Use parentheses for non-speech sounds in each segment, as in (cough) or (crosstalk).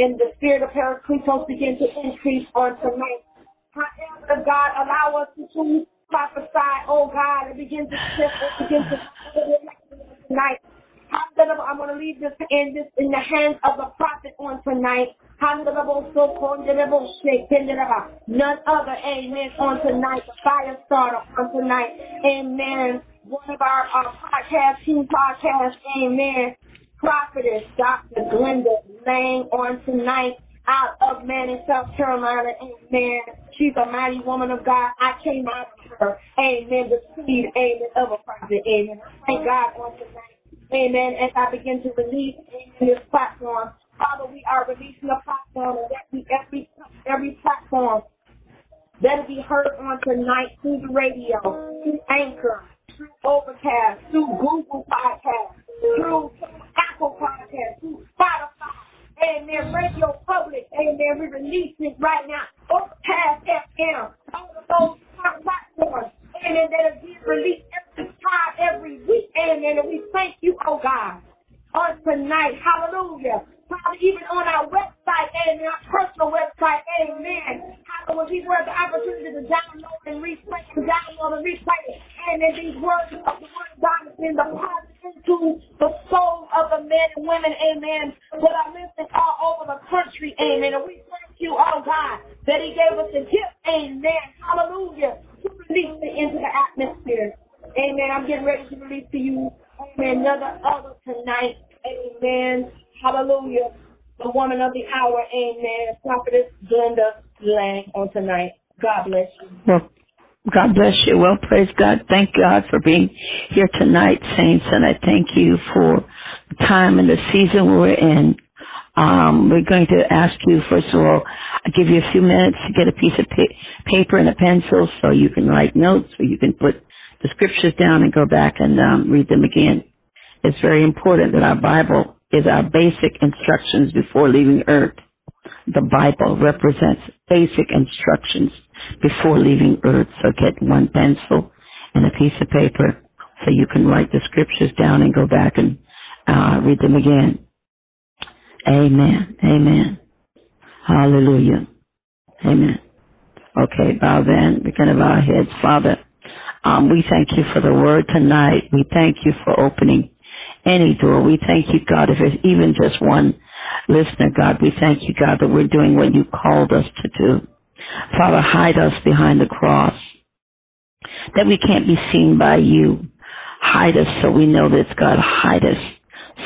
and the spirit of Paracletos begin to increase on tonight. However, God, allow us to choose, prophesy, oh God, and begin to shift, begin to tonight. I'm going to leave this in this in the hands of the prophet on tonight. None other, amen, on tonight, the fire starter on tonight, amen. One of our, uh, our podcast, team podcast, amen. Prophetess Dr. Glenda Lang on tonight out of Manning, South Carolina, amen. She's a mighty woman of God. I came out of her, amen, the seed, amen, of a prophet, amen. Thank God on tonight. Amen. As I begin to release this platform, Father, we are releasing a platform and that we every every platform that'll be heard on tonight through the radio, through Anchor, through Overcast, through Google Podcast, through Apple Podcast, through Spotify. Amen. Radio Public. Amen. We release it right now. Overcast FM. All of those platforms. Amen. That are being released every time, every week. Amen. And we thank you, oh God, on tonight. Hallelujah. Father, even on our website, amen, our personal website, amen. Hallelujah. These words the opportunity to download and replay and download and replay. Then these words of the word of God has been deposited into the soul of the men and women, amen, that are listening all over the country, amen. And we thank you, oh God, that He gave us a gift, amen. Hallelujah. To release it into the atmosphere. Amen. I'm getting ready to release to you, amen, another other tonight. Amen. Hallelujah. The woman of the hour, amen. Prophetess Glenda Lang on tonight. God bless you. Well, God bless you. Well, praise God. Thank God for being here tonight, saints, and I thank you for the time and the season we're in. Um, we're going to ask you, first of all, I'll give you a few minutes to get a piece of pa- paper and a pencil so you can write notes or you can put the scriptures down and go back and um, read them again. It's very important that our Bible is our basic instructions before leaving earth. The Bible represents basic instructions before leaving earth. So get one pencil and a piece of paper so you can write the scriptures down and go back and uh, read them again. Amen. Amen. Hallelujah. Amen. Okay, bow then. Going to bow our heads. Father, um, we thank you for the word tonight. We thank you for opening any door. We thank you, God, if it's even just one listener, God, we thank you, God, that we're doing what you called us to do. Father, hide us behind the cross, that we can't be seen by you. Hide us so we know that God. Hide us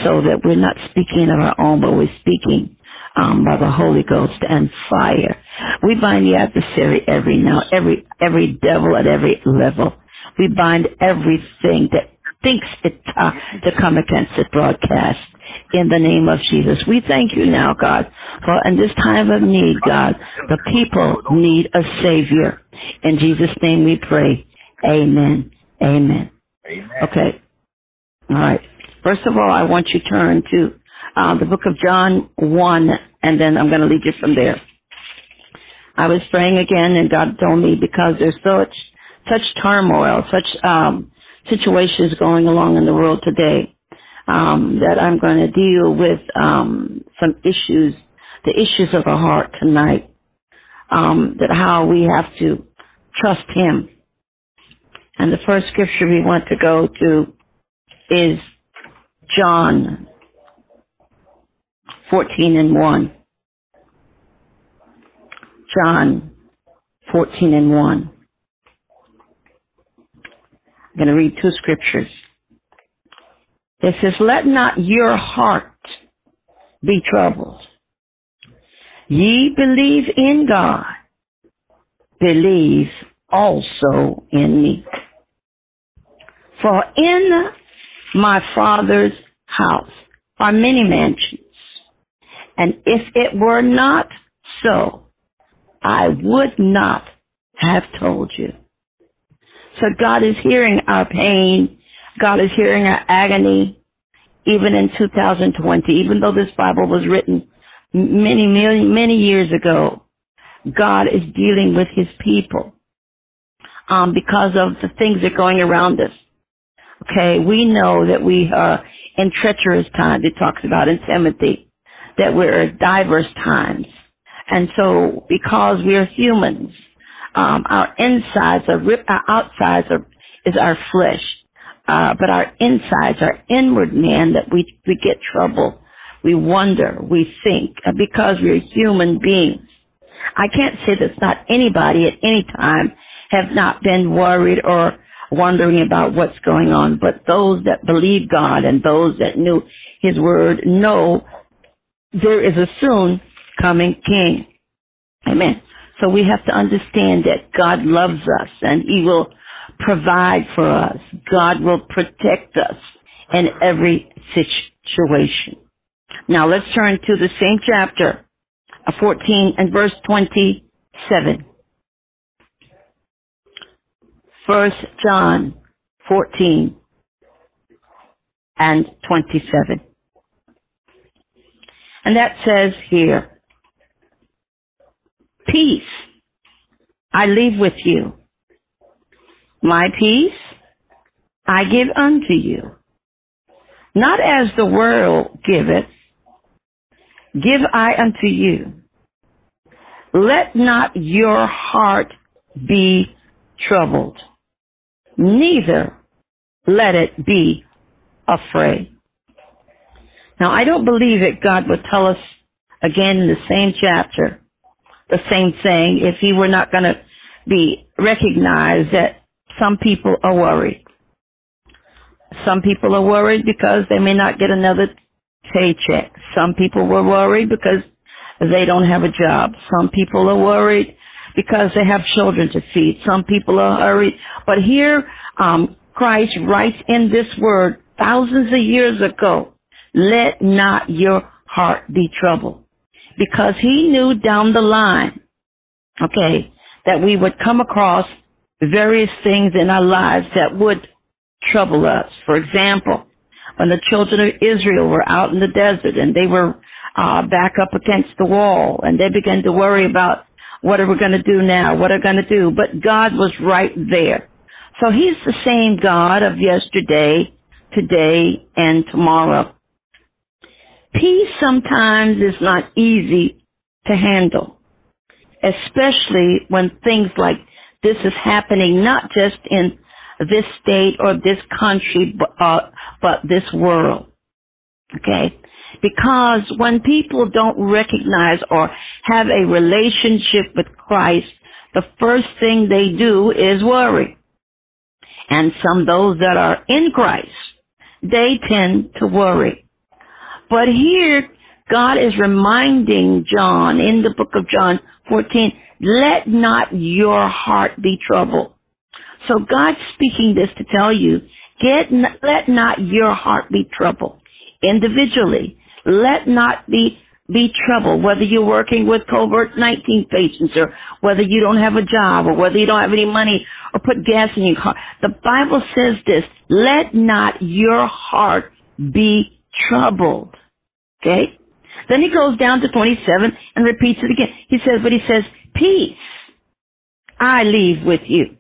so that we're not speaking of our own, but we're speaking um, by the Holy Ghost and fire. We bind the adversary every now, every every devil at every level. We bind everything that thinks it uh, to come against the broadcast in the name of Jesus. We thank you now, God, for in this time of need, God, the people need a Savior. In Jesus' name we pray. Amen. Amen. Amen. Okay. All right. First of all, I want you to turn to uh, the book of John 1, and then I'm going to lead you from there. I was praying again, and God told me because there's such such turmoil, such um, situations going along in the world today, um, that I'm going to deal with um, some issues, the issues of the heart tonight. Um, that how we have to trust Him. And the first scripture we want to go to is John 14 and 1. John 14 and 1. I'm going to read two scriptures. It says, Let not your heart be troubled. Ye believe in God, believe also in me. For in my Father's house are many mansions, and if it were not so, I would not have told you. So God is hearing our pain. God is hearing our agony, even in 2020, even though this Bible was written many, many, many years ago. God is dealing with his people um, because of the things that are going around us. Okay, we know that we are in treacherous times. It talks about in Timothy that we're at diverse times. And so because we're humans, um, our insides are ripped, our outsides are, is our flesh. Uh, but our insides, our inward man that we, we get trouble. We wonder, we think, because we're human beings. I can't say that not anybody at any time have not been worried or wondering about what's going on, but those that believe God and those that knew His Word know there is a soon coming King. Amen. So we have to understand that God loves us and He will provide for us. God will protect us in every situation. Now let's turn to the same chapter, uh, 14 and verse 27. First John 14 and 27. And that says here, Peace I leave with you. My peace I give unto you. Not as the world giveth, give I unto you. Let not your heart be troubled, neither let it be afraid. Now, I don't believe that God would tell us again in the same chapter the same thing if he were not going to be recognized that some people are worried. Some people are worried because they may not get another paycheck. Some people were worried because they don't have a job. Some people are worried because they have children to feed. Some people are worried. But here, um, Christ writes in this word thousands of years ago, let not your heart be troubled. Because he knew down the line, okay, that we would come across various things in our lives that would trouble us. For example, when the children of Israel were out in the desert and they were uh, back up against the wall and they began to worry about what are we going to do now? What are we going to do? But God was right there. So he's the same God of yesterday, today, and tomorrow. Peace sometimes is not easy to handle, especially when things like this is happening not just in this state or this country, but, uh, but this world. Okay? Because when people don't recognize or have a relationship with Christ, the first thing they do is worry. And some those that are in Christ, they tend to worry. But here, God is reminding John in the book of John 14, let not your heart be troubled. So God's speaking this to tell you, get, let not your heart be troubled. Individually, let not be be troubled, whether you're working with COVID-19 patients or whether you don't have a job or whether you don't have any money or put gas in your car. The Bible says this, let not your heart be troubled. Okay? Then he goes down to 27 and repeats it again. He says, but he says, peace I leave with you.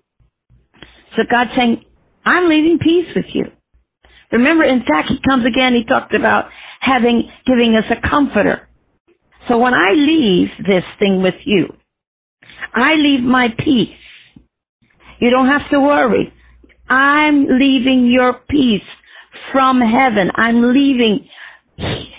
So God's saying, I'm leaving peace with you. Remember, in fact, he comes again, he talked about having, giving us a comforter. So when I leave this thing with you, I leave my peace. You don't have to worry. I'm leaving your peace from heaven. I'm leaving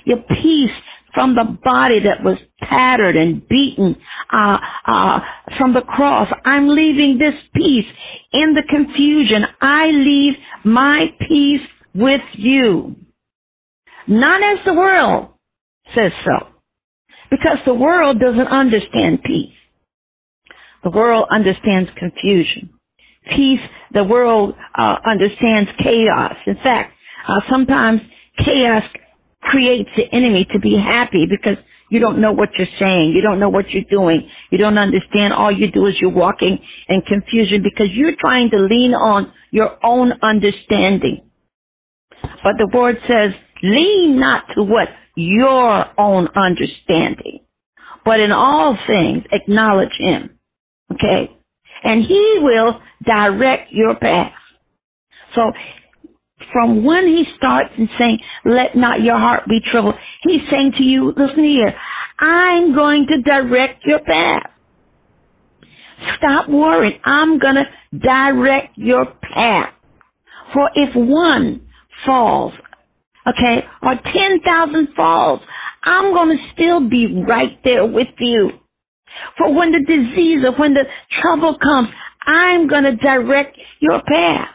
your peace from the body that was tattered and beaten uh, uh, from the cross. I'm leaving this peace in the confusion. I leave my peace with you. Not as the world says so. Because the world doesn't understand peace. The world understands confusion. Peace, the world uh, understands chaos. In fact, uh, sometimes chaos creates the enemy to be happy because you don't know what you're saying. You don't know what you're doing. You don't understand. All you do is you're walking in confusion because you're trying to lean on your own understanding. But the word says, lean not to what? Your own understanding. But in all things, acknowledge him. Okay? And he will direct your path. So from when he starts and saying, let not your heart be troubled, he's saying to you, listen here, I'm going to direct your path. Stop worrying. I'm going to direct your path. For if one falls, okay, or 10,000 falls, I'm going to still be right there with you. For when the disease or when the trouble comes, I'm going to direct your path.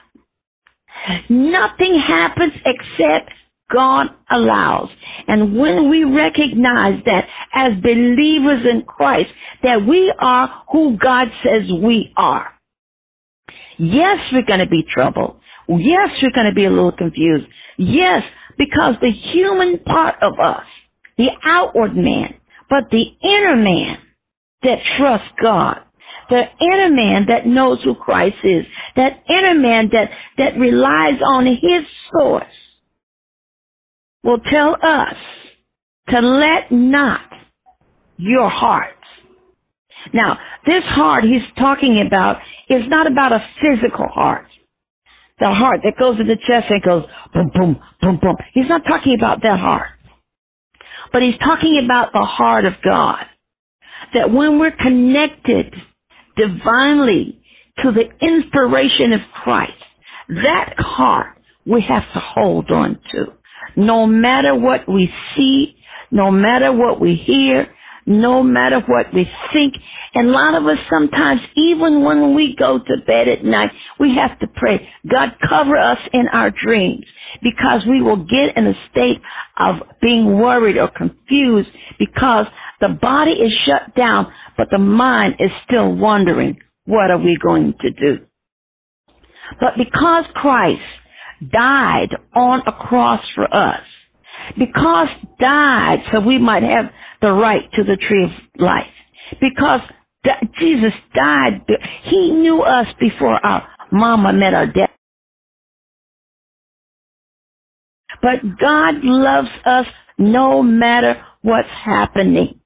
Nothing happens except God allows. And when we recognize that as believers in Christ, that we are who God says we are. Yes, we're going to be troubled. Yes, we're going to be a little confused. Yes, because the human part of us, the outward man, but the inner man that trusts God, the inner man that knows who Christ is, that inner man that, that relies on his source, will tell us to let not your heart. Now, this heart he's talking about is not about a physical heart. The heart that goes in the chest and goes boom, boom, boom, boom. He's not talking about that heart. But he's talking about the heart of God. That when we're connected divinely to the inspiration of Christ, that heart we have to hold on to. No matter what we see, no matter what we hear, no matter what we think. And a lot of us sometimes, even when we go to bed at night, we have to pray, God cover us in our dreams because we will get in a state of being worried or confused because the body is shut down, but the mind is still wondering, what are we going to do? But because Christ died on a cross for us, because died so we might have the right to the tree of life, because Jesus died, He knew us before our mama met our dad. But God loves us no matter what's happening.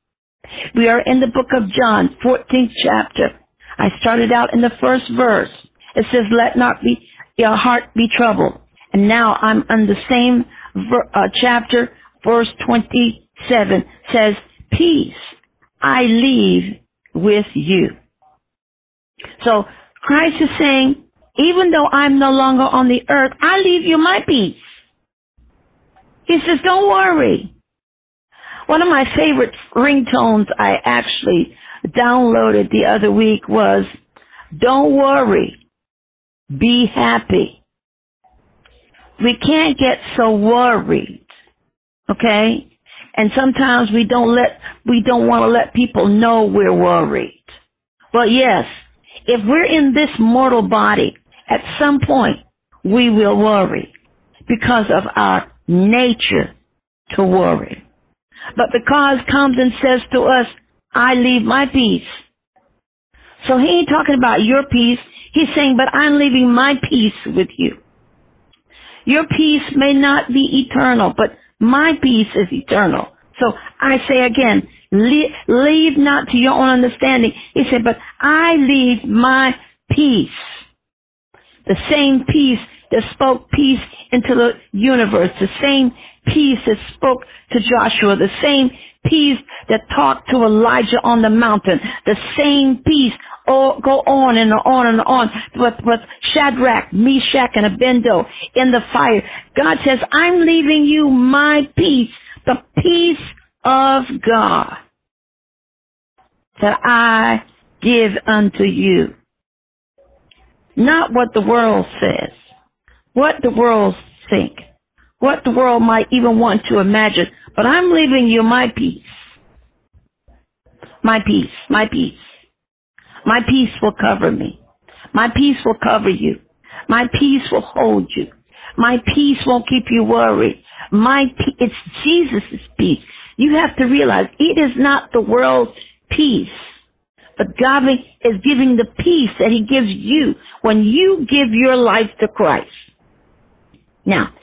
We are in the book of John, 14th chapter. I started out in the first verse. It says, let not be, your heart be troubled. And now I'm on the same ver, uh, chapter, verse 27 says, peace I leave with you. So Christ is saying, even though I'm no longer on the earth, I leave you my peace. He says, don't worry. One of my favorite ringtones I actually downloaded the other week was, don't worry, be happy. We can't get so worried, okay? And sometimes we don't let, we don't want to let people know we're worried. But yes, if we're in this mortal body, at some point we will worry because of our nature to worry. But because comes and says to us, I leave my peace. So he ain't talking about your peace. He's saying, but I'm leaving my peace with you. Your peace may not be eternal, but my peace is eternal. So I say again, leave, not to your own understanding. He said, but I leave my peace. The same peace that spoke peace into the universe, the same peace that spoke to Joshua, the same peace that talked to Elijah on the mountain, the same peace oh, go on and on and on with, with Shadrach, Meshach, and Abednego in the fire. God says, I'm leaving you my peace, the peace of God that I give unto you. Not what the world says, what the world think, what the world might even want to imagine, but I'm leaving you my peace. My peace, my peace. My peace will cover me. My peace will cover you. My peace will hold you. My peace won't keep you worried. My pe- it's Jesus' peace. You have to realize it is not the world's peace. But God is giving the peace that He gives you when you give your life to Christ. Now,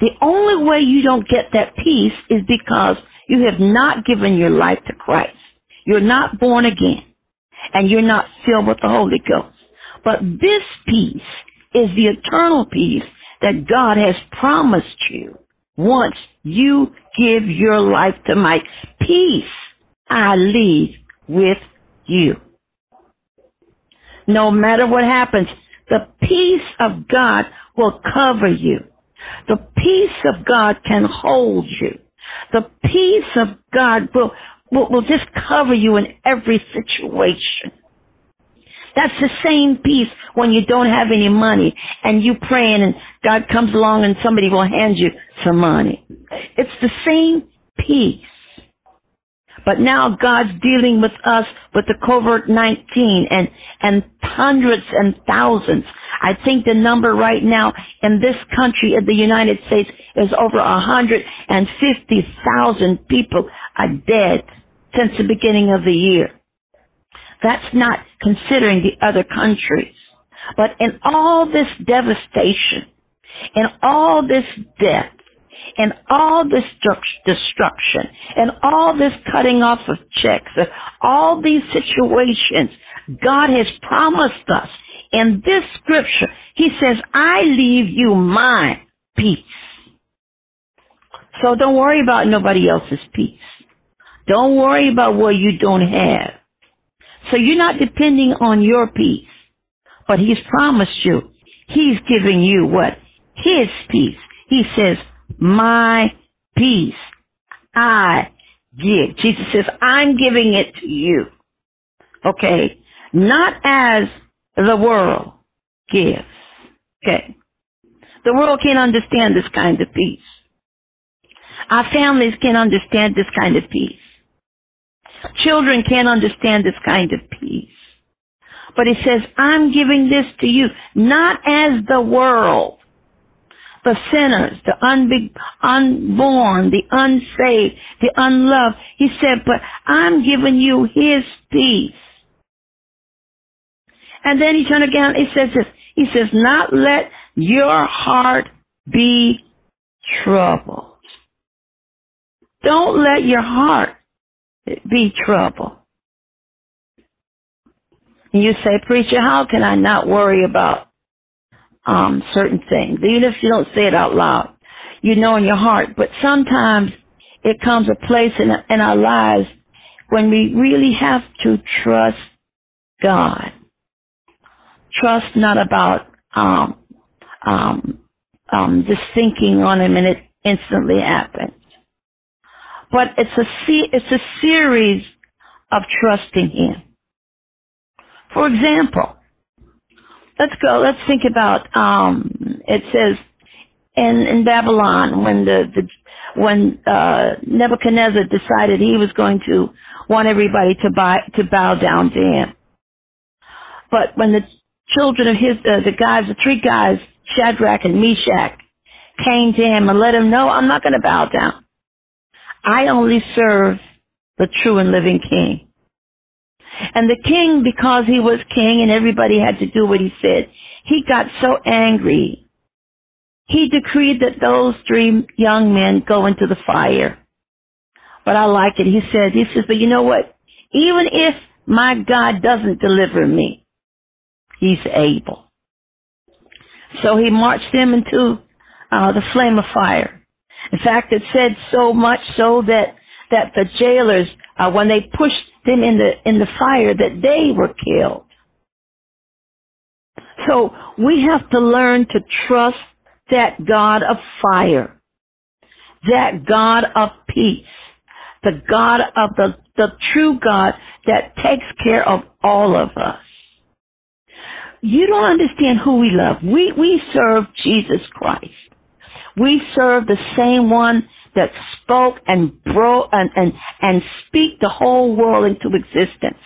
the only way you don't get that peace is because you have not given your life to Christ. You're not born again and you're not filled with the Holy Ghost. But this peace is the eternal peace that God has promised you once you give your life to Mike. Peace I leave with you. No matter what happens, the peace of God will cover you. The peace of God can hold you. The peace of God will, will, will just cover you in every situation. That's the same peace when you don't have any money and you praying and God comes along and somebody will hand you some money. It's the same peace. But now God's dealing with us with the COVID-19 and, and hundreds and thousands. I think the number right now in this country, in the United States, is over 150,000 people are dead since the beginning of the year. That's not considering the other countries. But in all this devastation, in all this death, in all this destruction, and all this cutting off of checks, all these situations, God has promised us in this scripture, He says, I leave you my peace. So don't worry about nobody else's peace. Don't worry about what you don't have. So you're not depending on your peace, but He's promised you. He's giving you what? His peace. He says, my peace I give. Jesus says, I'm giving it to you. Okay. Not as the world gives. Okay. The world can't understand this kind of peace. Our families can't understand this kind of peace. Children can't understand this kind of peace. But he says, I'm giving this to you, not as the world, the sinners, the unbe- unborn, the unsaved, the unloved. He said, but I'm giving you his peace. And then he turned again, he says this, he says, not let your heart be troubled. Don't let your heart be troubled. And you say, preacher, how can I not worry about um, certain things? Even if you don't say it out loud, you know in your heart. But sometimes it comes a place in, in our lives when we really have to trust God. Trust not about um, um, um, just thinking on Him and it instantly happens but it's a it's a series of trusting Him. For example, let's go. Let's think about. Um, it says in in Babylon when the, the when uh, Nebuchadnezzar decided he was going to want everybody to buy to bow down to him. But when the children of his uh, the guys, the three guys, Shadrach and Meshach, came to him and let him know, I'm not going to bow down. I only serve the true and living king. And the king, because he was king and everybody had to do what he said, he got so angry. He decreed that those three young men go into the fire. But I like it. He said, he says, but you know what? Even if my God doesn't deliver me, he's able. So he marched them into uh, the flame of fire. In fact, it said so much so that that the jailers, uh, when they pushed them in the in the fire, that they were killed. So we have to learn to trust that God of fire, that God of peace, the God of the the true God that takes care of all of us. You don't understand who we love. We we serve Jesus Christ. We serve the same one that spoke and broke and, and, and speak the whole world into existence.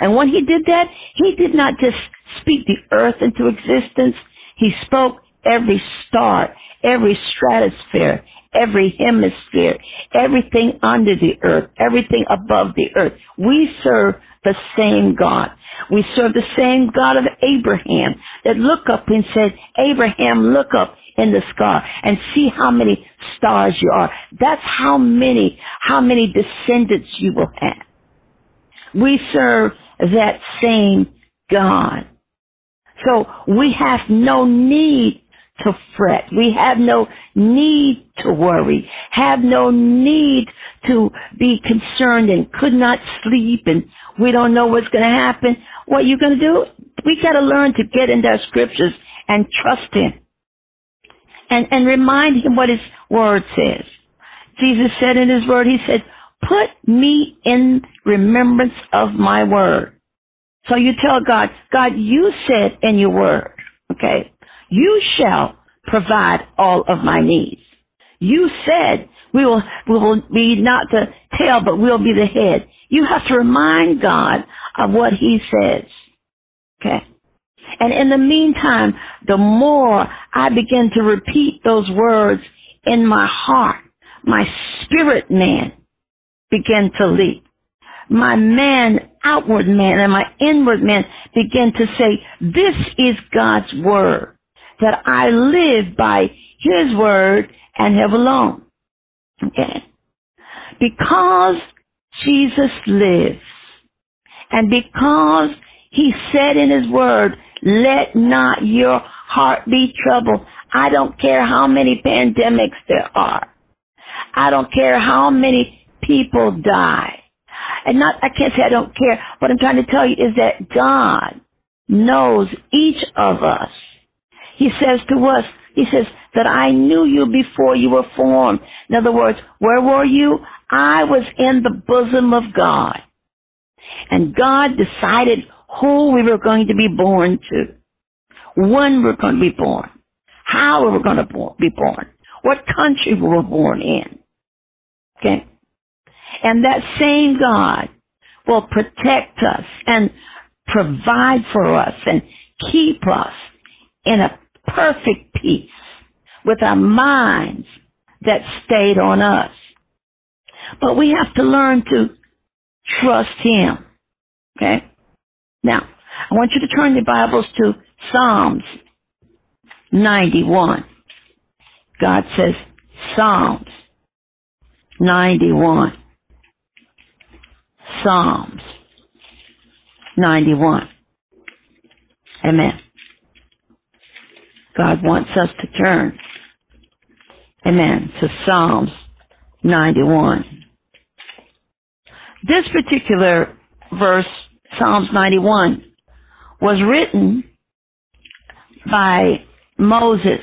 And when he did that, he did not just speak the earth into existence. He spoke every star, every stratosphere, every hemisphere, everything under the earth, everything above the earth. We serve the same God. We serve the same God of Abraham that looked up and said, Abraham, look up in the sky and see how many stars you are. That's how many, how many descendants you will have. We serve that same God. So we have no need to fret. We have no need to worry. Have no need to be concerned and could not sleep and we don't know what's going to happen. What you going to do? We got to learn to get into our scriptures and trust Him. And, and remind Him what His Word says. Jesus said in His Word, He said, put me in remembrance of my Word. So you tell God, God, you said in your Word, okay, you shall provide all of my needs. You said we will, we will be not the tail, but we'll be the head. You have to remind God of what He says. Okay. And in the meantime, the more I begin to repeat those words in my heart, my spirit man begin to leap. My man, outward man, and my inward man begin to say, this is God's word, that I live by his word and have alone. Okay? Because Jesus lives, and because he said in his word, let not your heart be troubled. I don't care how many pandemics there are. I don't care how many people die. And not, I can't say I don't care. What I'm trying to tell you is that God knows each of us. He says to us, He says that I knew you before you were formed. In other words, where were you? I was in the bosom of God. And God decided who we were going to be born to, when we were going to be born, how we were going to be born, what country we were born in. Okay? And that same God will protect us and provide for us and keep us in a perfect peace with our minds that stayed on us. But we have to learn to trust Him. Okay? Now, I want you to turn your Bibles to Psalms 91. God says Psalms 91. Psalms 91. Amen. God wants us to turn. Amen. To Psalms 91. This particular verse, Psalms 91, was written by Moses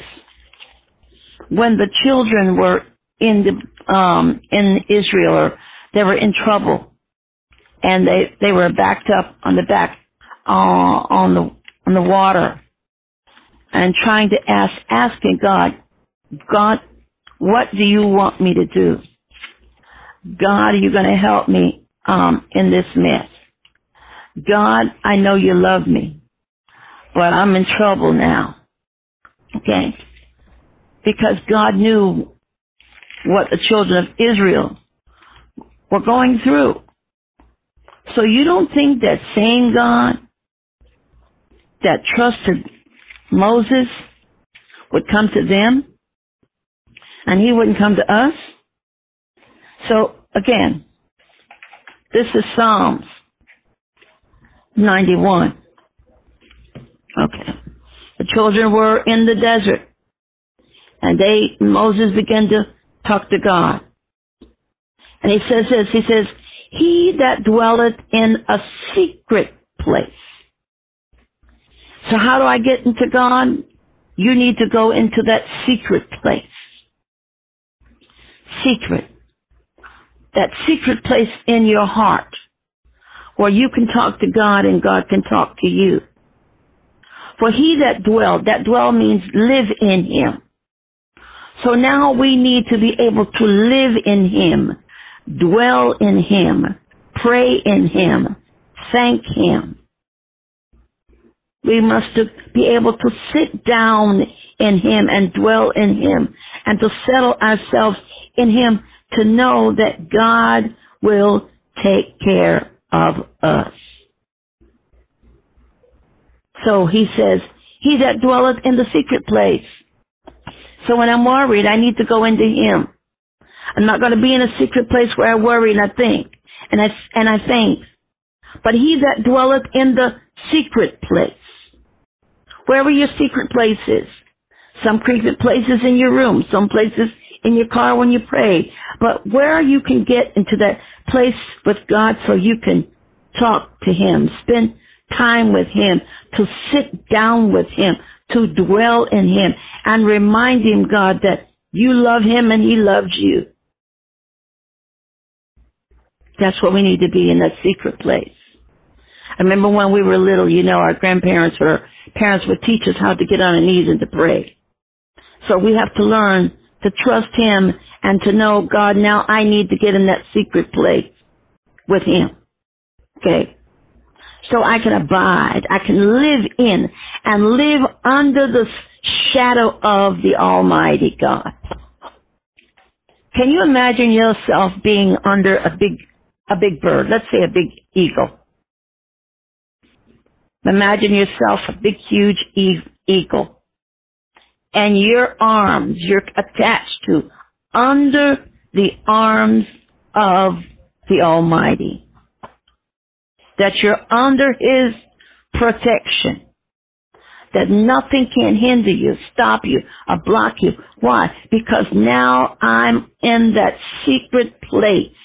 when the children were in the um, in Israel or they were in trouble and they they were backed up on the back uh, on the on the water and trying to ask asking God God what do you want me to do? God are you going to help me um, in this mess. God I know you love me but I'm in trouble now. Okay? Because God knew what the children of Israel were going through. So you don't think that same God that trusted Moses would come to them and he wouldn't come to us? So again, this is Psalms 91. Okay. The children were in the desert and they, Moses began to talk to God. And he says this, he says, He that dwelleth in a secret place. So how do I get into God? You need to go into that secret place. Secret. That secret place in your heart where you can talk to God and God can talk to you. For he that dwell, that dwell means live in him. So now we need to be able to live in Him, dwell in Him, pray in Him, thank Him. We must be able to sit down in Him and dwell in Him and to settle ourselves in Him to know that God will take care of us. So he says, He that dwelleth in the secret place so when I'm worried, I need to go into Him. I'm not going to be in a secret place where I worry and I think and I and I think. But He that dwelleth in the secret place, wherever your secret place is, some secret places in your room, some places in your car when you pray, but where you can get into that place with God so you can talk to Him, spend time with Him, to sit down with Him, to dwell in Him, and remind Him, God, that you love Him and He loves you. That's what we need to be in that secret place. I remember when we were little, you know, our grandparents or parents would teach us how to get on our knees and to pray. So we have to learn to trust Him and to know, God, now I need to get in that secret place with Him. Okay? So I can abide. I can live in and live under the shadow of the Almighty God. Can you imagine yourself being under a big, a big bird? Let's say a big eagle. Imagine yourself a big, huge eagle. And your arms, you're attached to under the arms of the Almighty. That you're under His protection. That nothing can hinder you, stop you, or block you. Why? Because now I'm in that secret place.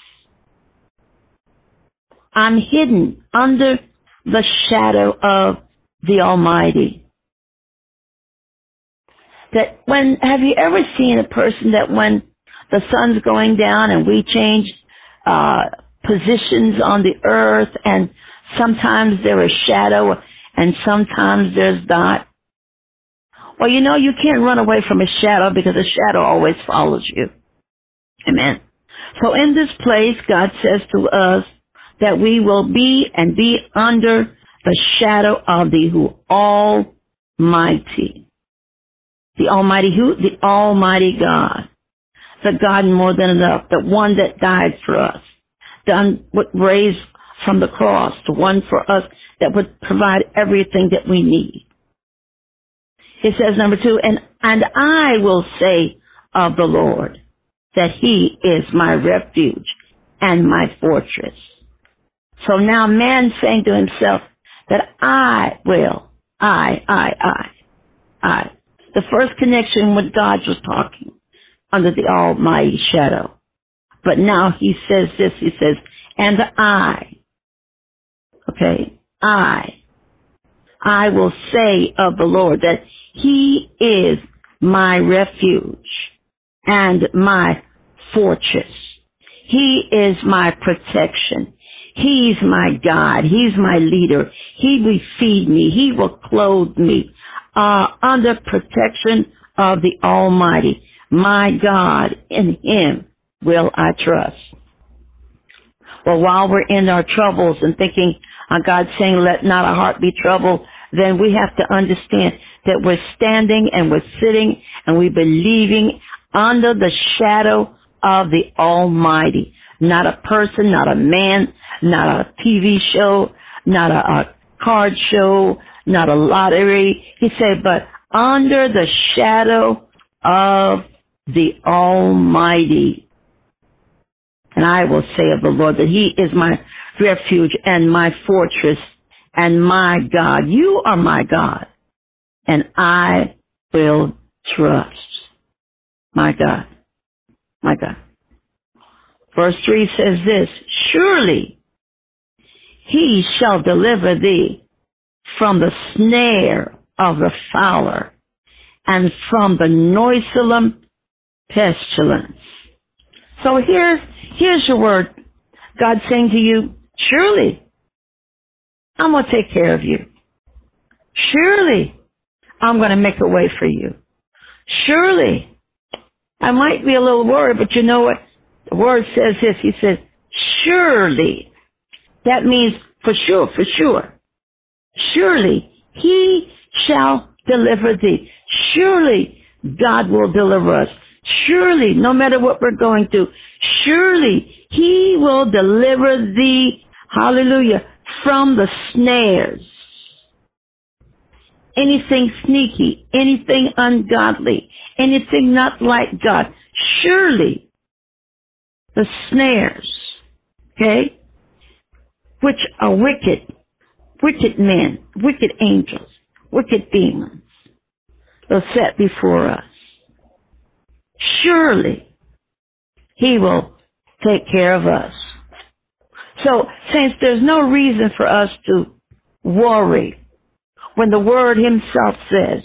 I'm hidden under the shadow of the Almighty. That when, have you ever seen a person that when the sun's going down and we change, uh, positions on the earth and sometimes there is shadow and sometimes there's not. Well, you know, you can't run away from a shadow because a shadow always follows you. Amen. So in this place, God says to us, that we will be and be under the shadow of the who Almighty. The Almighty who? The Almighty God. The God more than enough. The one that died for us. Done what raised from the cross. The one for us that would provide everything that we need. It says number two, and, and I will say of the Lord that he is my refuge and my fortress. So now man saying to himself that I will, I, I, I, I. The first connection with God was talking under the almighty shadow. But now he says this, he says, and I, okay, I, I will say of the Lord that he is my refuge and my fortress. He is my protection. He's my God. He's my leader. He will feed me. He will clothe me. Uh, under protection of the Almighty. My God, in Him will I trust. Well, while we're in our troubles and thinking, uh, God's saying, let not our heart be troubled, then we have to understand that we're standing and we're sitting and we're believing under the shadow of the Almighty. Not a person, not a man, not a TV show, not a, a card show, not a lottery. He said, but under the shadow of the Almighty. And I will say of the Lord that He is my refuge and my fortress and my God. You are my God. And I will trust. My God. My God. Verse 3 says this, Surely he shall deliver thee from the snare of the fowler and from the noisome pestilence. So here's, here's your word. God saying to you, surely I'm going to take care of you. Surely I'm going to make a way for you. Surely I might be a little worried, but you know what? The word says this. He says, surely. That means for sure, for sure. Surely he shall deliver thee. Surely God will deliver us. Surely, no matter what we're going through, surely he will deliver thee, hallelujah, from the snares. Anything sneaky, anything ungodly, anything not like God, surely the snares, okay, which are wicked, wicked men, wicked angels, wicked demons. is set before us. Surely he will take care of us. So, saints, there's no reason for us to worry when the Word Himself says,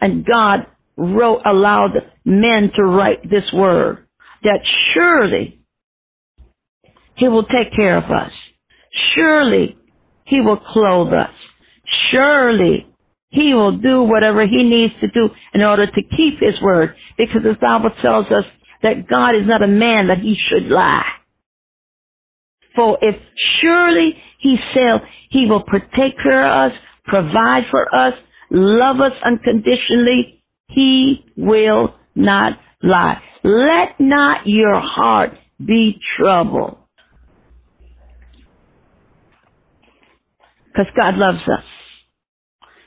and God wrote, allowed men to write this Word, that surely He will take care of us. Surely He will clothe us. Surely He will do whatever He needs to do in order to keep His Word, because the Bible tells us that God is not a man that He should lie. For if surely he said he will take care of us, provide for us, love us unconditionally, he will not lie. Let not your heart be troubled. Because God loves us.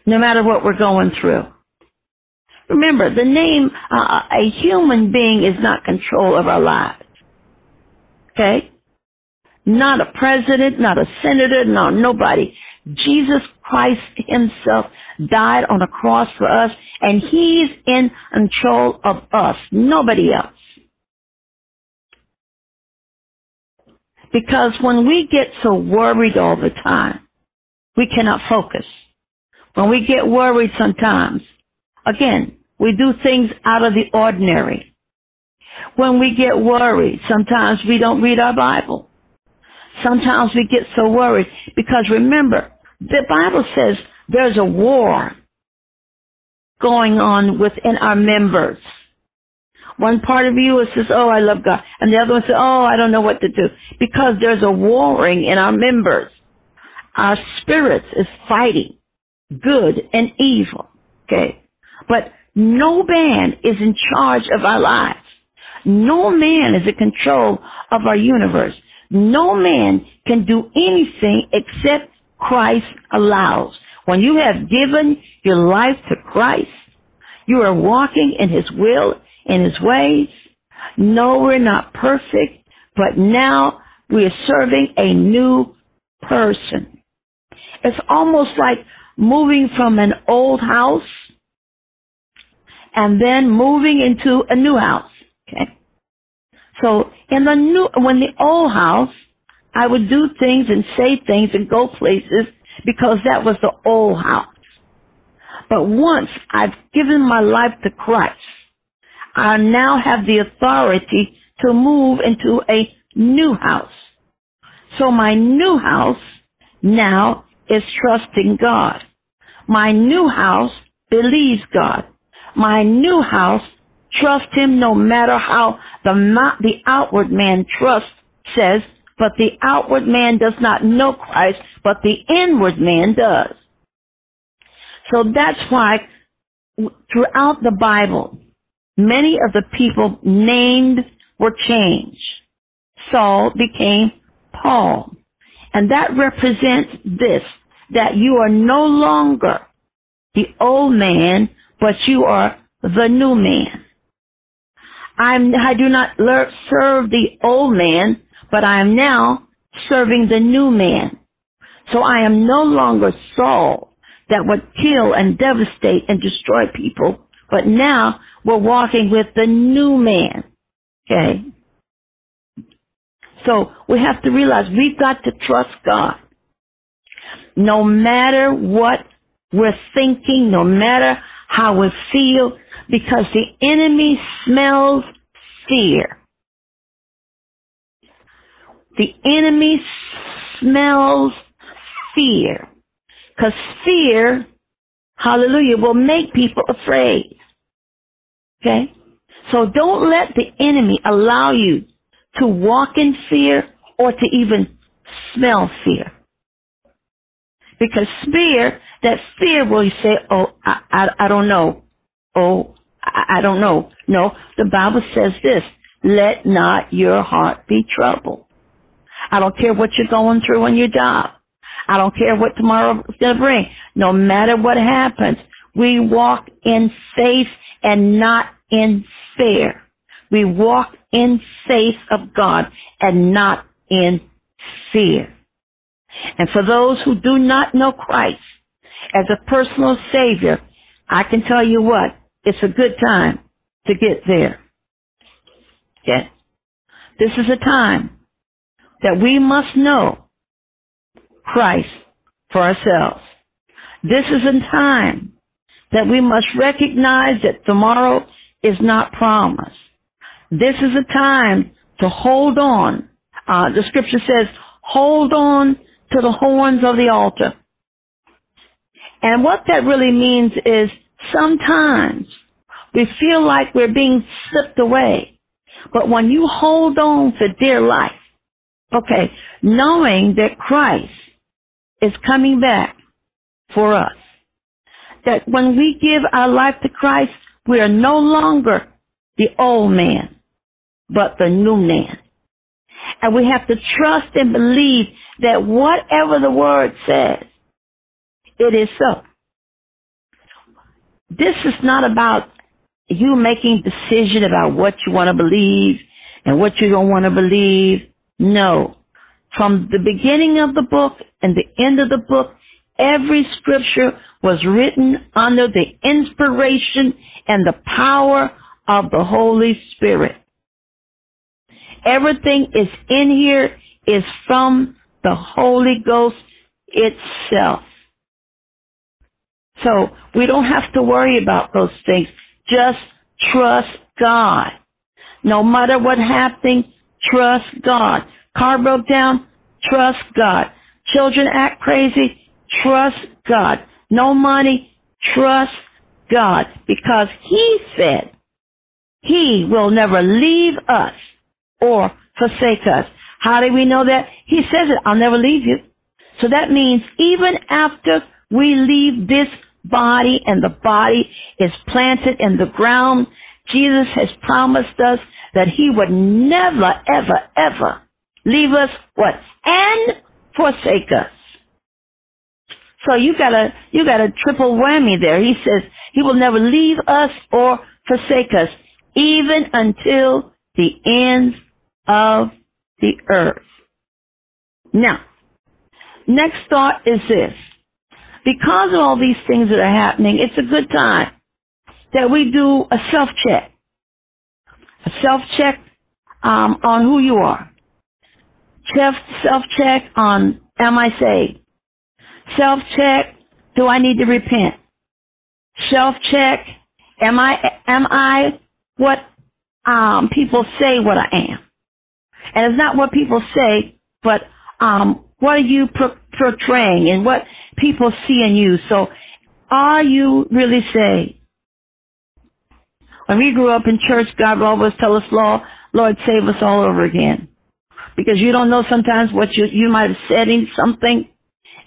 No matter what we're going through. Remember, the name, uh, a human being is not control of our lives. Okay? not a president, not a senator, no, nobody. Jesus Christ himself died on a cross for us and he's in control of us, nobody else. Because when we get so worried all the time, we cannot focus. When we get worried sometimes, again, we do things out of the ordinary. When we get worried, sometimes we don't read our Bible. Sometimes we get so worried because remember, the Bible says there's a war going on within our members. One part of you is says, oh, I love God. And the other one says, oh, I don't know what to do. Because there's a warring in our members. Our spirits is fighting good and evil. Okay. But no man is in charge of our lives. No man is in control of our universe. No man can do anything except Christ allows. When you have given your life to Christ, you are walking in His will, in His ways. No, we're not perfect, but now we are serving a new person. It's almost like moving from an old house and then moving into a new house. Okay. So in the new, when the old house, I would do things and say things and go places because that was the old house. But once I've given my life to Christ, I now have the authority to move into a new house. So my new house now is trusting God. My new house believes God. My new house trusts him no matter how the, the outward man trusts says, but the outward man does not know Christ, but the inward man does. So that's why throughout the Bible, many of the people named were changed. Saul became Paul. And that represents this, that you are no longer the old man, but you are the new man. I'm, I do not serve the old man, but I am now serving the new man. So I am no longer Saul that would kill and devastate and destroy people, but now we're walking with the new man. Okay? So we have to realize we've got to trust God. No matter what we're thinking, no matter how we feel, because the enemy smells fear. The enemy smells fear. Because fear, hallelujah, will make people afraid. Okay? So don't let the enemy allow you to walk in fear or to even smell fear. Because fear, that fear will say, oh, I, I, I don't know. Oh, I, I don't know. No, the Bible says this, let not your heart be troubled. I don't care what you're going through on your job. I don't care what tomorrow going to bring. No matter what happens, we walk in faith and not in fear. We walk in faith of God and not in fear. And for those who do not know Christ as a personal Savior, I can tell you what, it's a good time to get there. Okay? This is a time that we must know Christ for ourselves. This is a time that we must recognize that tomorrow is not promised. This is a time to hold on. Uh, the scripture says, hold on to the horns of the altar. And what that really means is sometimes we feel like we're being slipped away. But when you hold on for dear life, okay, knowing that Christ is coming back for us, that when we give our life to Christ, we are no longer the old man, but the new man. And we have to trust and believe that whatever the word says, it is so. This is not about you making decision about what you want to believe and what you don't want to believe. No. From the beginning of the book and the end of the book, every scripture was written under the inspiration and the power of the Holy Spirit. Everything is in here is from the Holy Ghost itself. So we don't have to worry about those things. Just trust God. No matter what happens, trust God. Car broke down, trust God. Children act crazy, trust God. No money, trust God. Because He said He will never leave us or forsake us. How do we know that? He says it, I'll never leave you. So that means even after we leave this body and the body is planted in the ground, Jesus has promised us that he would never, ever, ever leave us what? And forsake us. So you got a, you got a triple whammy there. He says he will never leave us or forsake us even until the ends of the earth. Now, next thought is this. Because of all these things that are happening, it's a good time that we do a self-check. A self-check um, on who you are. Self-check on am I saved? Self-check, do I need to repent? Self-check, am I am I what um, people say what I am? And it's not what people say, but um, what are you portraying and what people see in you? So, are you really saved? When we grew up in church, God would always tell us, Lord, Lord, save us all over again. Because you don't know sometimes what you, you might have said in something.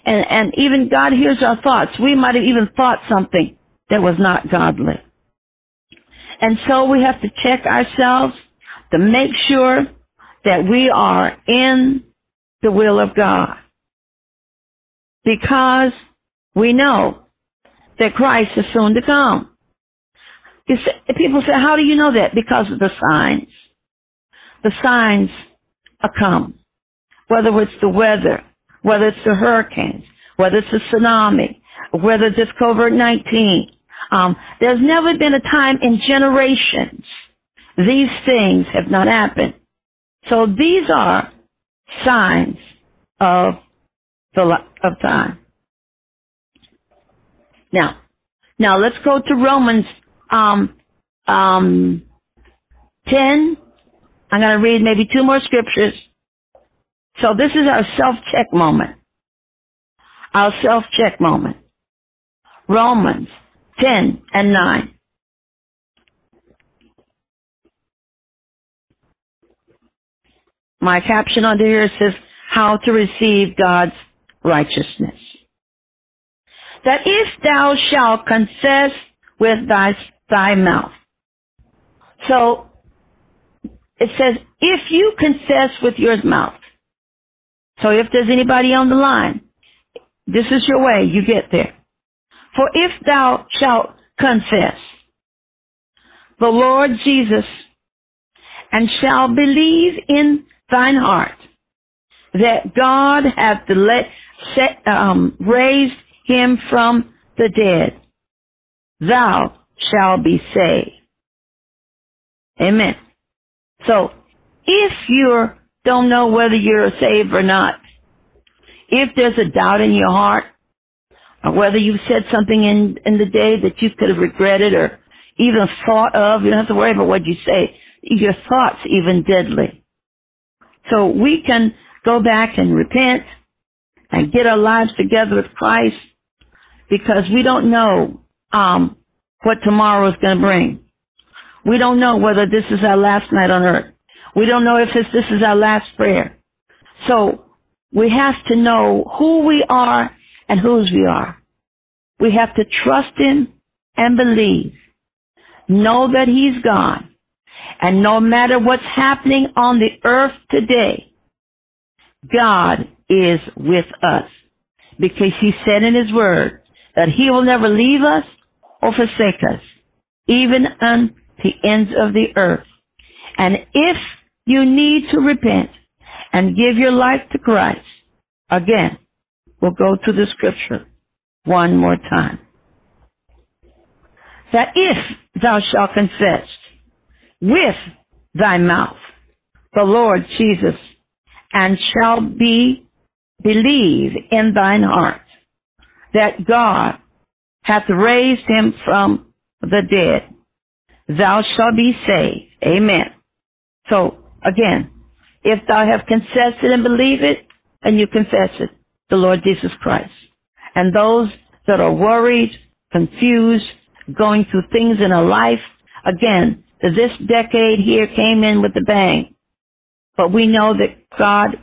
And, and even God hears our thoughts. We might have even thought something that was not godly. And so we have to check ourselves to make sure that we are in the will of God. Because we know that Christ is soon to come. People say, how do you know that? Because of the signs. The signs are come. Whether it's the weather, whether it's the hurricanes, whether it's the tsunami, whether it's COVID-19. Um, there's never been a time in generations these things have not happened. So these are signs of the of time. Now, now let's go to Romans um, um, ten. I'm going to read maybe two more scriptures. So this is our self-check moment. Our self-check moment. Romans 10 and 9. My caption under here says, how to receive God's righteousness. That if thou shalt confess with thy, thy mouth. So, it says, if you confess with your mouth. So if there's anybody on the line, this is your way, you get there. For if thou shalt confess the Lord Jesus and shall believe in thine heart that God hath let, set, um, raised him from the dead, thou shalt be saved. Amen. So, if you don't know whether you're saved or not, if there's a doubt in your heart, or whether you've said something in, in the day that you could have regretted or even thought of, you don't have to worry about what you say. Your thoughts even deadly. So we can go back and repent and get our lives together with Christ because we don't know um, what tomorrow is going to bring. We don't know whether this is our last night on earth. We don't know if this, is our last prayer. So we have to know who we are and whose we are. We have to trust Him and believe. Know that He's God. And no matter what's happening on the earth today, God is with us. Because He said in His Word that He will never leave us or forsake us, even unto the ends of the earth. And if you need to repent and give your life to Christ, again, we'll go to the scripture one more time. That if thou shalt confess with thy mouth the Lord Jesus and shall be believe in thine heart that God hath raised him from the dead, thou shalt be saved. Amen. So again, if thou have confessed it and believe it, and you confess it, the Lord Jesus Christ. And those that are worried, confused, going through things in a life, again, this decade here came in with a bang. But we know that God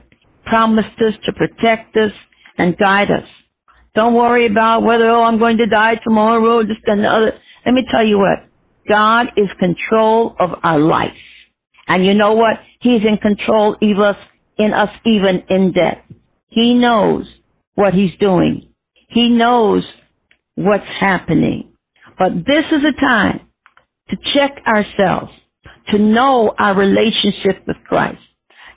promised us to protect us and guide us. Don't worry about whether, oh, I'm going to die tomorrow oh, or just another. Let me tell you what. God is control of our life. And you know what? He's in control of us, in us even in death. He knows what he's doing. He knows what's happening. But this is a time to check ourselves, to know our relationship with Christ.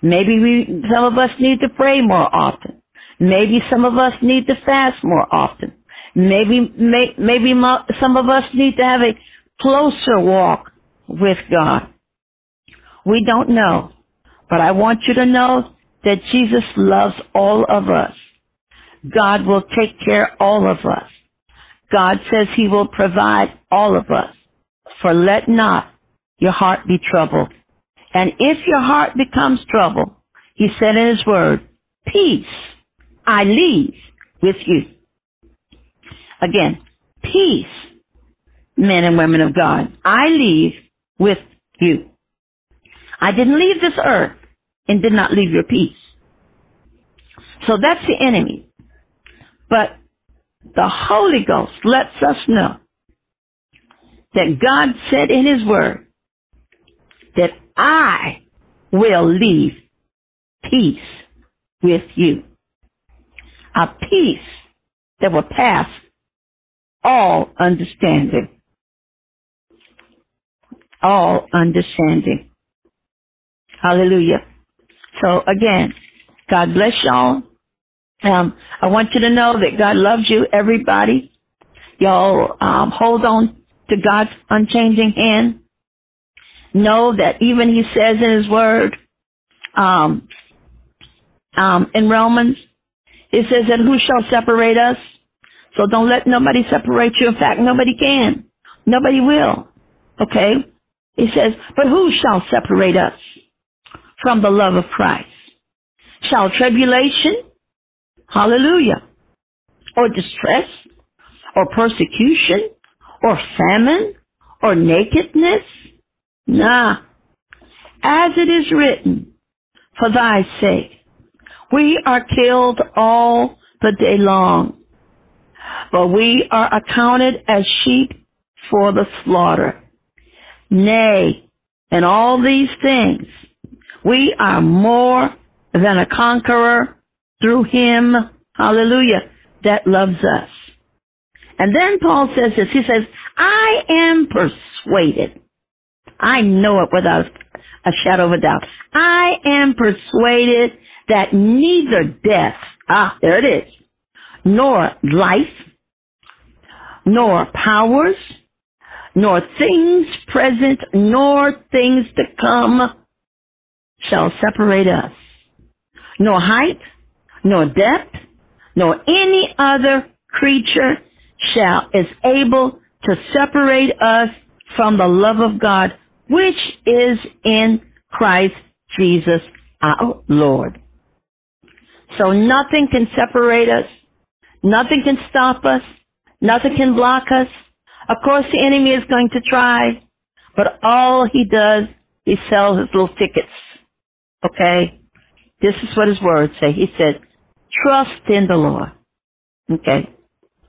Maybe we, some of us need to pray more often. Maybe some of us need to fast more often. Maybe, may, maybe some of us need to have a closer walk with God. We don't know. But I want you to know that Jesus loves all of us. God will take care of all of us. God says he will provide all of us. For let not your heart be troubled. And if your heart becomes troubled, he said in his word, peace I leave with you. Again, peace, men and women of God, I leave with you. I didn't leave this earth and did not leave your peace. So that's the enemy. But the Holy Ghost lets us know that God said in His Word that I will leave peace with you. A peace that will pass all understanding. All understanding. Hallelujah. So again, God bless y'all. Um, I want you to know that God loves you, everybody. Y'all um, hold on to God's unchanging hand. Know that even He says in His Word, um, um, in Romans, it says that who shall separate us? So don't let nobody separate you. In fact, nobody can. Nobody will. Okay? He says, but who shall separate us from the love of Christ? Shall tribulation, hallelujah, or distress, or persecution, or famine, or nakedness? Nah. As it is written, for thy sake, we are killed all the day long, but we are accounted as sheep for the slaughter. Nay, in all these things, we are more than a conqueror through him, hallelujah, that loves us. And then Paul says this, he says, I am persuaded. I know it without a shadow of a doubt. I am persuaded that neither death, ah, there it is, nor life, nor powers, nor things present, nor things to come shall separate us. Nor height, nor depth, nor any other creature shall is able to separate us from the love of God, which is in Christ Jesus our Lord. So nothing can separate us. Nothing can stop us. Nothing can block us. Of course the enemy is going to try, but all he does, he sells his little tickets. Okay? This is what his words say. He said, trust in the Lord. Okay?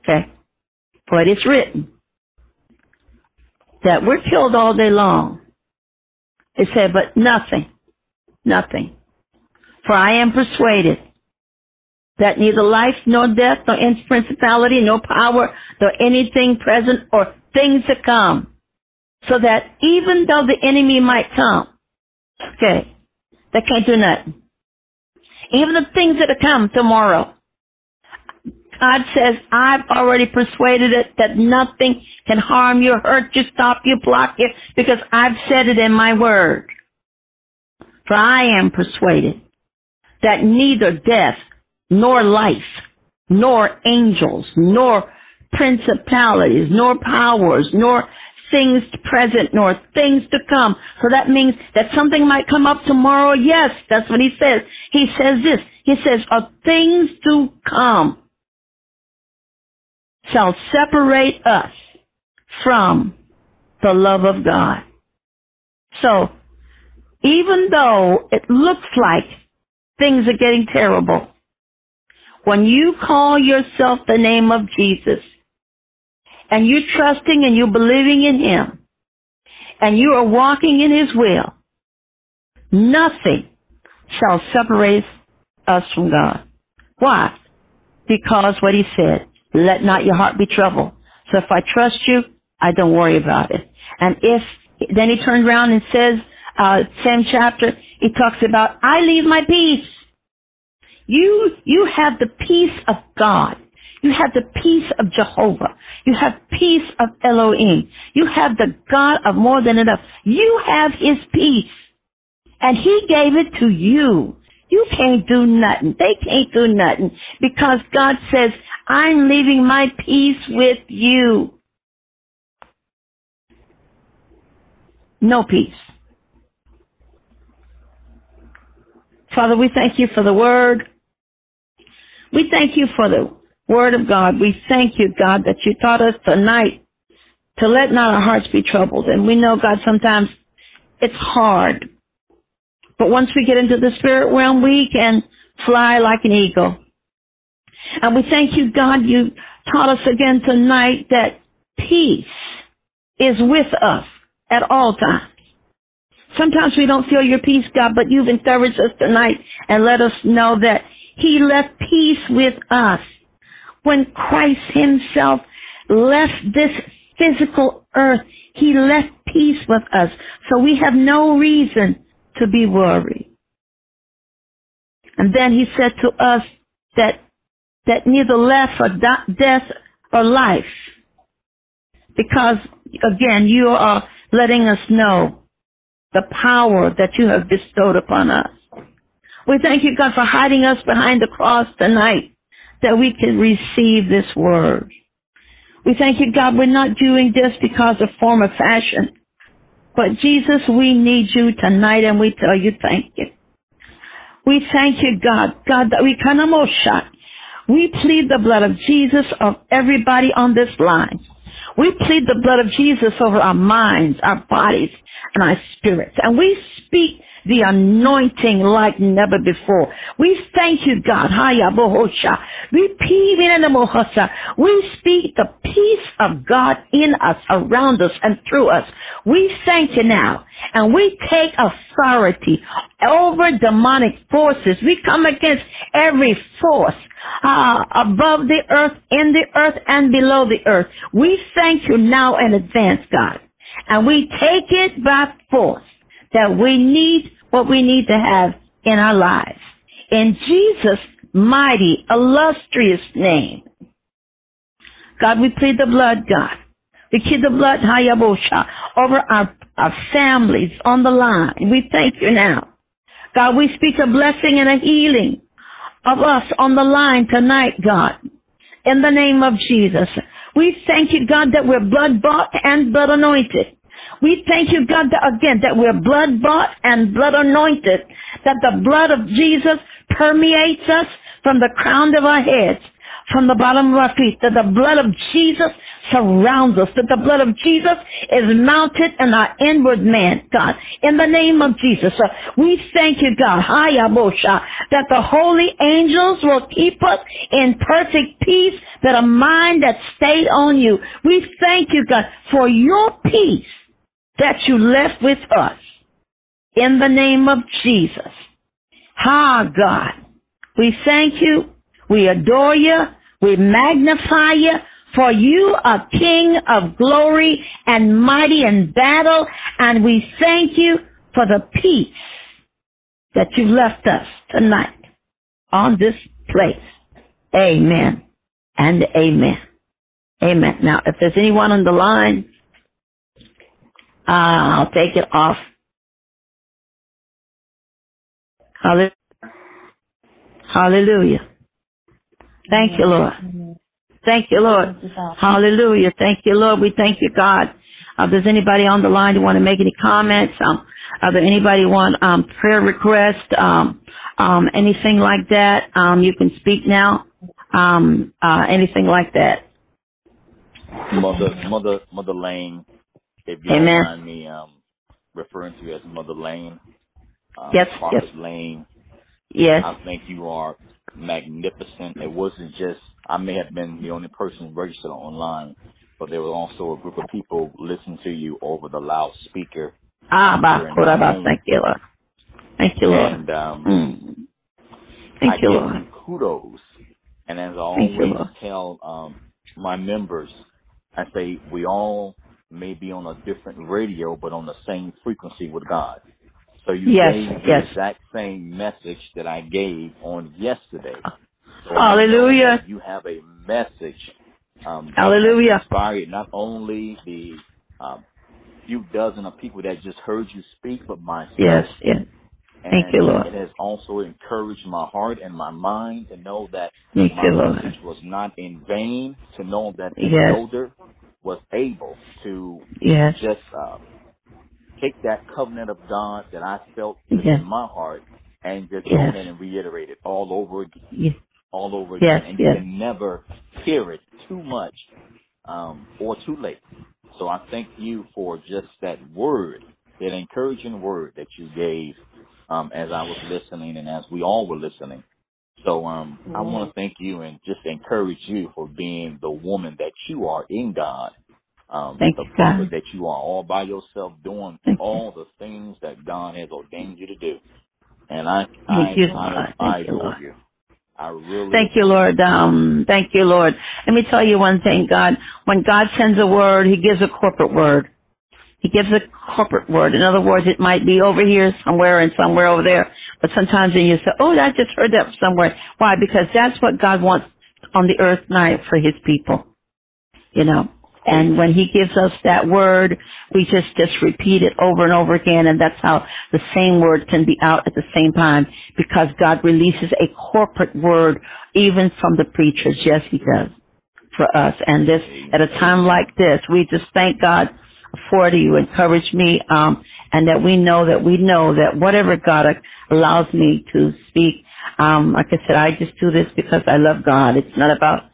Okay? For it is written that we're killed all day long. It said, but nothing, nothing. For I am persuaded that neither life nor death nor any principality nor power nor anything present or things to come. So that even though the enemy might come, okay, they can't do nothing. Even the things that will come tomorrow, God says, I've already persuaded it that nothing can harm you, hurt you, stop you, block you, because I've said it in my word. For I am persuaded that neither death, nor life, nor angels, nor principalities, nor powers, nor things present, nor things to come. So that means that something might come up tomorrow. Yes, that's what he says. He says this. He says, are things to come shall separate us from the love of God. So, even though it looks like things are getting terrible, when you call yourself the name of Jesus, and you're trusting and you're believing in Him, and you are walking in His will, nothing shall separate us from God. Why? Because what He said, let not your heart be troubled. So if I trust you, I don't worry about it. And if, then he turned around and says, uh, same chapter, he talks about, I leave my peace. You, you have the peace of God. You have the peace of Jehovah. You have peace of Elohim. You have the God of more than enough. You have his peace. And he gave it to you. You can't do nothing. They can't do nothing because God says, I'm leaving my peace with you. No peace. Father, we thank you for the word. We thank you for the word of God. We thank you, God, that you taught us tonight to let not our hearts be troubled. And we know, God, sometimes it's hard. But once we get into the spirit realm, we can fly like an eagle. And we thank you, God, you taught us again tonight that peace is with us at all times. Sometimes we don't feel your peace, God, but you've encouraged us tonight and let us know that He left peace with us when Christ Himself left this physical earth. He left peace with us. So we have no reason to be worried. And then He said to us that that neither life or death or life. Because again, you are letting us know the power that you have bestowed upon us. We thank you, God, for hiding us behind the cross tonight that we can receive this word. We thank you, God, we're not doing this because of form or fashion. But Jesus, we need you tonight and we tell you thank you. We thank you, God, God, that we can almost shot. We plead the blood of Jesus of everybody on this line. We plead the blood of Jesus over our minds, our bodies, and our spirits. And we speak the anointing like never before. We thank you, God. We speak the peace of God in us, around us, and through us. We thank you now. And we take authority over demonic forces. We come against every force uh, above the earth, in the earth, and below the earth. We thank you now in advance, God. And we take it by force that we need what we need to have in our lives. In Jesus' mighty, illustrious name. God, we plead the blood, God. We keep the blood hayabosha over our, our families on the line. We thank you now. God, we speak a blessing and a healing of us on the line tonight, God. In the name of Jesus. We thank you, God, that we're blood bought and blood anointed. We thank you, God, that, again, that we're blood bought and blood anointed, that the blood of Jesus permeates us from the crown of our heads, from the bottom of our feet, that the blood of Jesus surrounds us, that the blood of Jesus is mounted in our inward man, God. In the name of Jesus, we thank you, God, Hayabosha, that the holy angels will keep us in perfect peace, that a mind that stayed on you. We thank you, God, for your peace that you left with us. In the name of Jesus. Ha, God. We thank you. We adore you. We magnify you. For you are King of glory and mighty in battle. And we thank you for the peace that you've left us tonight on this place. Amen and amen. Amen. Now, if there's anyone on the line, uh, I'll take it off. Hallelujah. Thank you, Lord. Thank you, Lord. Hallelujah. Thank you, Lord. We thank you, God. Uh, there's anybody on the line who want to make any comments, um, uh, there anybody want um, prayer request, um, um, anything like that, um, you can speak now. Um, uh, anything like that. Mother, Mother, Mother Lane. If you Amen. don't mind me um, referring to you as Mother Lane, um, Yes, Prophet yes. Lane, Yes. I think you are magnificent. It wasn't just I may have been the only person registered online, but there was also a group of people listening to you over the loudspeaker. Ah, ba, kura, ba. Thank you, Lord. Thank you, Lord. And um, Mm. Thank I you, give Lord. kudos. And as I Thank always tell um, my members, I say we all may be on a different radio, but on the same frequency with God. So you Yes, gave the yes. exact same message that I gave on yesterday. So Hallelujah. I know that You have a message. Um, Hallelujah. inspired not only the um, few dozen of people that just heard you speak, but myself. Yes, yes. Thank And you, Lord. It has also encouraged my heart and my mind to know that Thank my you, Lord. message was not in vain, to know that the Yes. elder was able to Yes. just uh, take that covenant of God that I felt Yes. in my heart and just Yes. go ahead and reiterate it all over again, Yes. all over again. And you can never hear it too much um, or too late. So I thank you for just that word, that encouraging word that you gave um, as I was listening and as we all were listening. So um, I want to thank you and just encourage you for being the woman that you are in God. Um, Thank the you, God. that you are all by yourself doing Thank you. all the things that God has ordained you to do. And I, Thank I, you, I, Lord. I Thank you, adore you. I really Thank you, Lord. Um, thank you, Lord. Let me tell you one thing, God. When God sends a word, He gives a corporate word. He gives a corporate word. In other words, it might be over here somewhere and somewhere over there. But sometimes when you say, oh, I just heard that somewhere. Why? Because that's what God wants on the earth night for His people. You know. And when He gives us that word, we just, just repeat it over and over again. And that's how the same word can be out at the same time because God releases a corporate word even from the preachers. Yes, He does for us. And this, at a time like this, we just thank God for. You encourage me, um, and that we know that we know that whatever God allows me to speak, um, like I said, I just do this because I love God. It's not about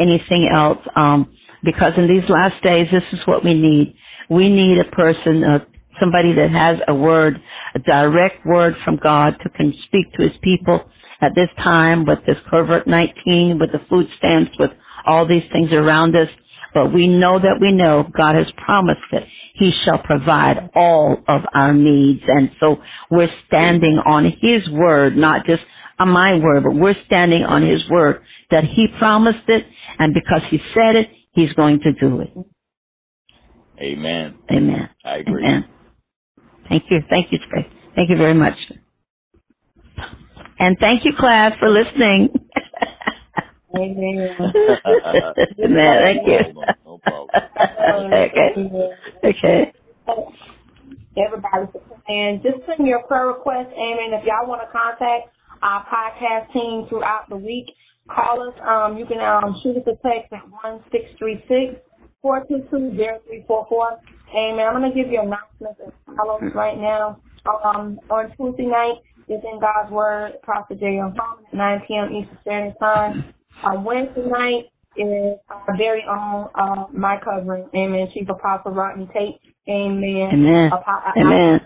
anything else. Um, because in these last days, this is what we need. We need a person, uh, somebody that has a word, a direct word from God to can speak to his people at this time with this COVID-19, with the food stamps, with all these things around us. But we know that we know God has promised that He shall provide all of our needs. And so we're standing on His word, not just on my word, but we're standing on His word that He promised it. And because He said it, He's going to do it. Amen. Amen. I agree. Amen. Thank you. Thank you, Trey. Thank you very much. And thank you, class, for listening. (laughs) Amen. Amen. Thank you. No problem. Okay. okay. Okay. Everybody and just send your prayer request. Amen. If y'all want to contact our podcast team throughout the week, call us. Um, you can um, shoot us a text at one six three six four two two zero three four four. Amen. I'm gonna give you announcements as follows right now. Um, on Tuesday night is in God's Word, Prophet J. at 9 p.m. Eastern Standard Time. On Wednesday night is our very own uh, my covering. Amen. Chief Apostle Rodney Tate. Amen. Amen. Apo- Amen.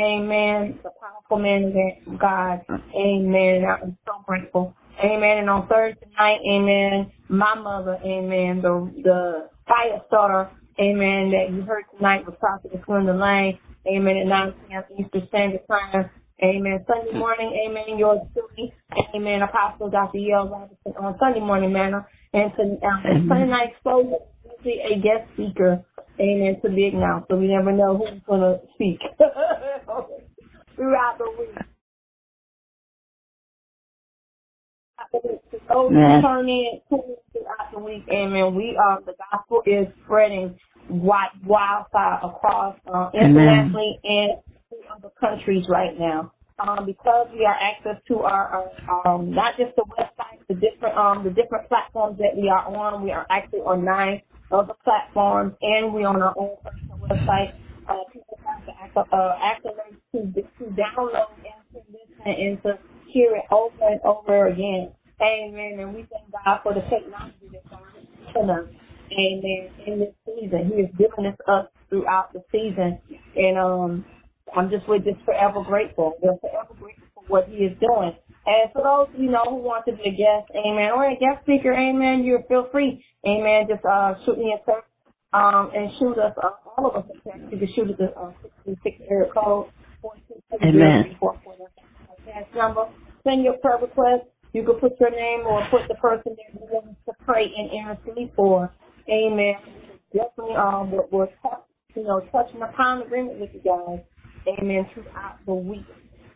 Amen. The powerful man of God. Amen. I'm so grateful. Amen. And on Thursday night, amen, my mother, amen, the the fire starter, amen, that you heard tonight was Prophet Glenda Lane, amen, at 9 p.m. Eastern Standard Time. Amen. Sunday morning, amen, yours truly, amen, Apostle Dr. Yale Robinson on Sunday morning manner. And to um, Sunday night exposure, usually a guest speaker, amen, to be announced. So we never know who's going to speak (laughs) throughout the week. Who turn in throughout the week, amen. We are the gospel is spreading wild, wildfire across uh, internationally and other countries right now. Um, because we are access to our, our um, not just the website, the different um, the different platforms that we are on. We are actually on nine other platforms, and we on our own personal website. Uh, people have the uh, accolades to to download and to listen and to hear it over and over again. Amen. And we thank God for the technology that's on us. Amen. In this season, He has given us us throughout the season, and um I'm just we're just forever grateful. We're forever grateful for what he is doing. And for those you know who want to be a guest, amen, or a guest speaker, amen, you feel free, amen. Just uh shoot me a text, um, and shoot us uh, all of us a text. You can shoot us a uh, six area code four two two zero three four four. That's number. Send your prayer request. You can put your name or put the person that you want to pray and intercede for. Amen. Definitely, um, we're, we're you know, touching upon agreement with you guys amen, throughout the week.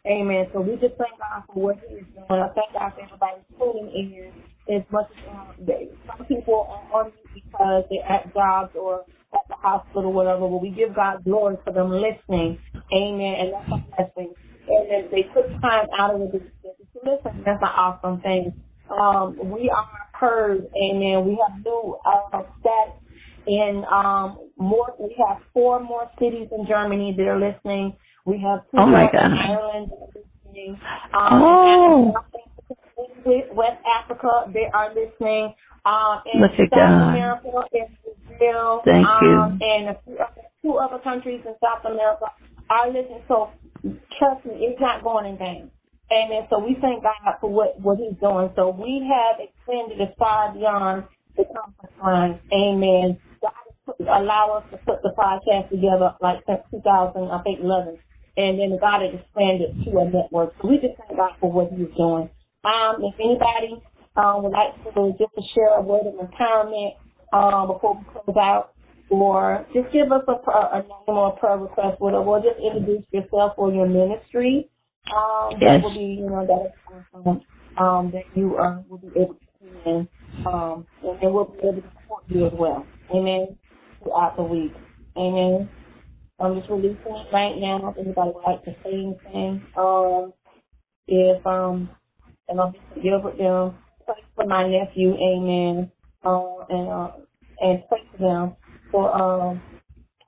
Amen. So we just thank God for what He is doing. I thank God for everybody tuning in as much as um, they, some people are on because they're at jobs or at the hospital, whatever. But we give God glory for them listening. Amen. And that's a blessing. And then they took time out of the to listen. That's an awesome thing. Um, we are heard. Amen. We have new uh, stats in um, more. We have four more cities in Germany that are listening. We have two oh my God. in Ireland listening. Um, oh. West Africa, they are listening. Um, in Look South God. America, in Brazil, Thank um, you. and a few, two other countries in South America are listening. So trust me, it's not going in vain. Amen. So we thank God for what, what He's doing. So we have extended as far beyond the conference line. Amen. Allow us to put the podcast together like since 2000, I think 11, and then God had expanded to a network. So we just thank God for what He's doing. Um, if anybody um, would like to just to share a word of empowerment um, before we close out, or just give us a, a name or a prayer request, or, or just introduce yourself or your ministry. Um, yes. That will be, you know, that is. Um, that you uh, will be able to see in, um, and, and we'll be able to support you as well. Amen throughout the week. Amen. I'm just releasing it right now. If anybody would like to say anything, um, if um, and I'll be with them, pray for my nephew, Amen. Uh, and uh, and pray for them for um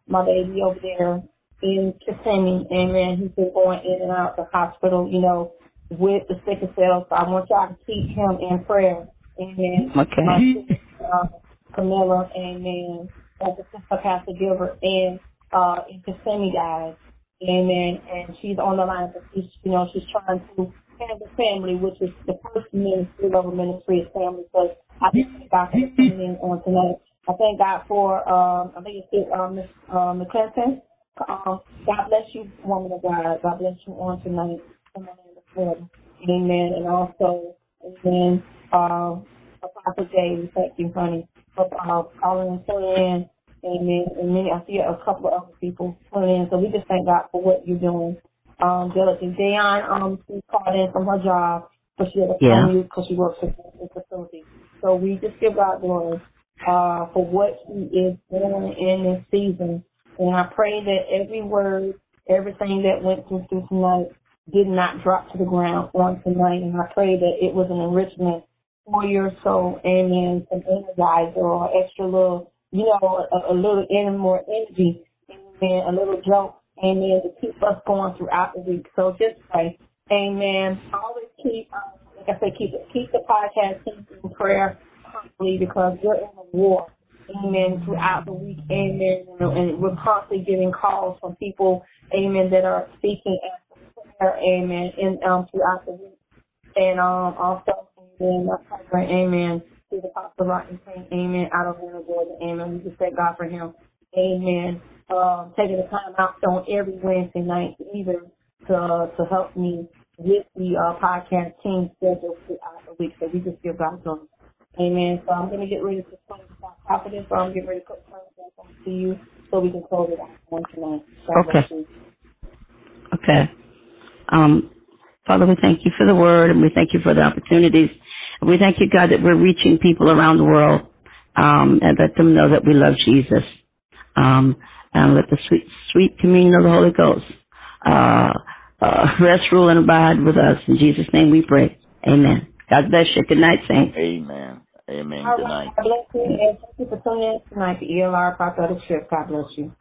my baby over there in Kissimmee, Amen. He's been going in and out the hospital, you know, with the sickle cell. So I want y'all to keep him in prayer, Amen. Okay. My sister, uh, Camilla, Amen a sister Pastor Gilbert and uh in Kissimmee guys. Amen. And she's on the line but she's you know, she's trying to handle family, which is the first ministry level ministry is family. So I thank God for coming on tonight. I thank God for um I think it's um Miss uh, McClinton. Um, God bless you, woman of God. God bless you on tonight. Amen. And also, amen, uh, Apostle James, thank you, honey for uh, calling and tuning in. Amen. And many, I see a couple of other people tuning in. So we just thank God for what you're doing. Um, Diligent. Dayon, um, she called in from her job, but she had to Yeah. because she works in the facility. So we just give God glory. uh, for what He is doing in this season. And I pray that every word, everything that went through, through tonight did not drop to the ground on tonight. And I pray that it was an enrichment for your soul. Amen. Some energizer or extra little, you know, a, a little in more energy. Amen. A little joke. Amen. To keep us going throughout the week. So just pray. Amen. Always keep, um, like I said, keep keep the podcast in prayer constantly because we're in a war. Amen. Throughout the week. Amen. And we're constantly getting calls from people. Amen. That are speaking prayer. Amen. And um throughout the week. And um also Amen. My covering, amen. To the Apostle Rotten King, amen. Out of Atlanta, Georgia, amen. We just thank God for him. Amen. Um, taking the time out on every Wednesday night either to to help me with the uh, podcast team schedule throughout the week. So we just give God glory. Amen. So I'm going to get ready to close out confidence. So I'm getting ready to put something to you so we can close it out on tonight. God okay. Okay. Um, Father, we thank you for the word and we thank you for the opportunities we thank you, God, that we're reaching people around the world um, and let them know that we love Jesus. Um, and let the sweet, sweet communion of the Holy Ghost uh, uh, (laughs) rest, rule, and abide with us. In Jesus' name we pray. Amen. God bless you. Good night, Saints. Amen. Amen. All Good night. God bless you. And thank you for tuning in tonight to ELR Prophetic Shift. God bless you.